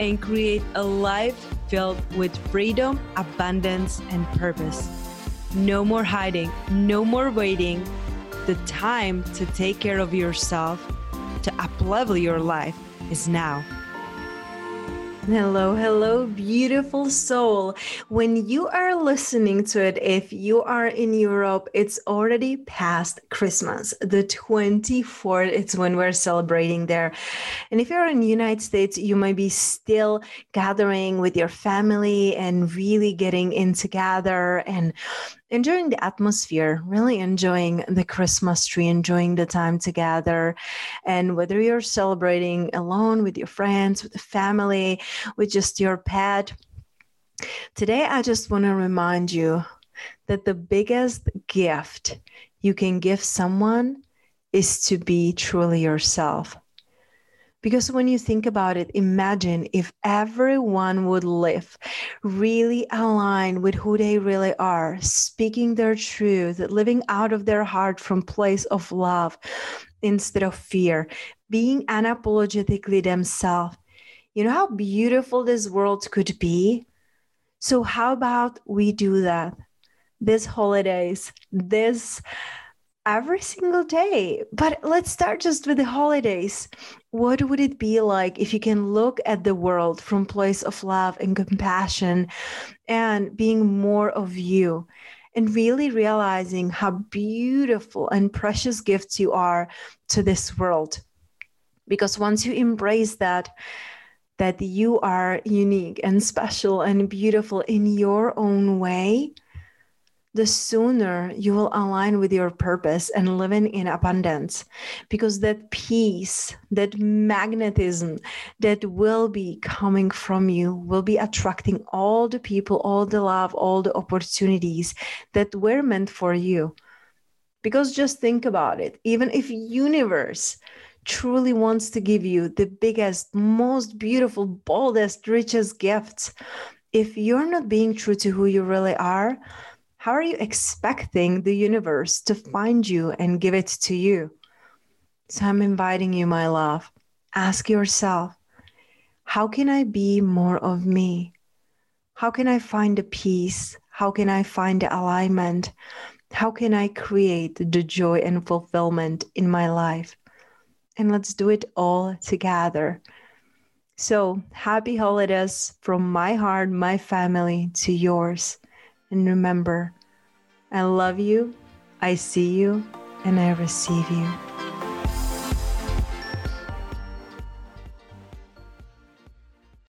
and create a life filled with freedom, abundance, and purpose. No more hiding, no more waiting. The time to take care of yourself, to uplevel your life is now. Hello, hello, beautiful soul. When you are listening to it, if you are in Europe, it's already past Christmas. The 24th, it's when we're celebrating there. And if you're in the United States, you might be still gathering with your family and really getting in together and enjoying the atmosphere, really enjoying the Christmas tree, enjoying the time together. And whether you're celebrating alone with your friends, with the family, with just your pet, today I just want to remind you that the biggest gift you can give someone is to be truly yourself. Because when you think about it, imagine if everyone would live really aligned with who they really are, speaking their truth, living out of their heart from place of love instead of fear, being unapologetically themselves. You know how beautiful this world could be? So how about we do that this holidays, this every single day. But let's start just with the holidays. What would it be like if you can look at the world from place of love and compassion and being more of you and really realizing how beautiful and precious gifts you are to this world? Because once you embrace that, that you are unique and special and beautiful in your own way, the sooner you will align with your purpose and living in abundance. Because that peace that magnetism that will be coming from you will be attracting all the people all the love all the opportunities that were meant for you. Because just think about it. Even if universe truly wants to give you the biggest most beautiful boldest richest gifts if you're not being true to who you really are how are you expecting the universe to find you and give it to you? So I'm inviting you, my love. Ask yourself, how can I be more of me? How can I find the peace? How can I find the alignment? How can I create the joy and fulfillment in my life? And let's do it all together. So, happy holidays from my heart, my family to yours. And remember, I love you, I see you, and I receive you.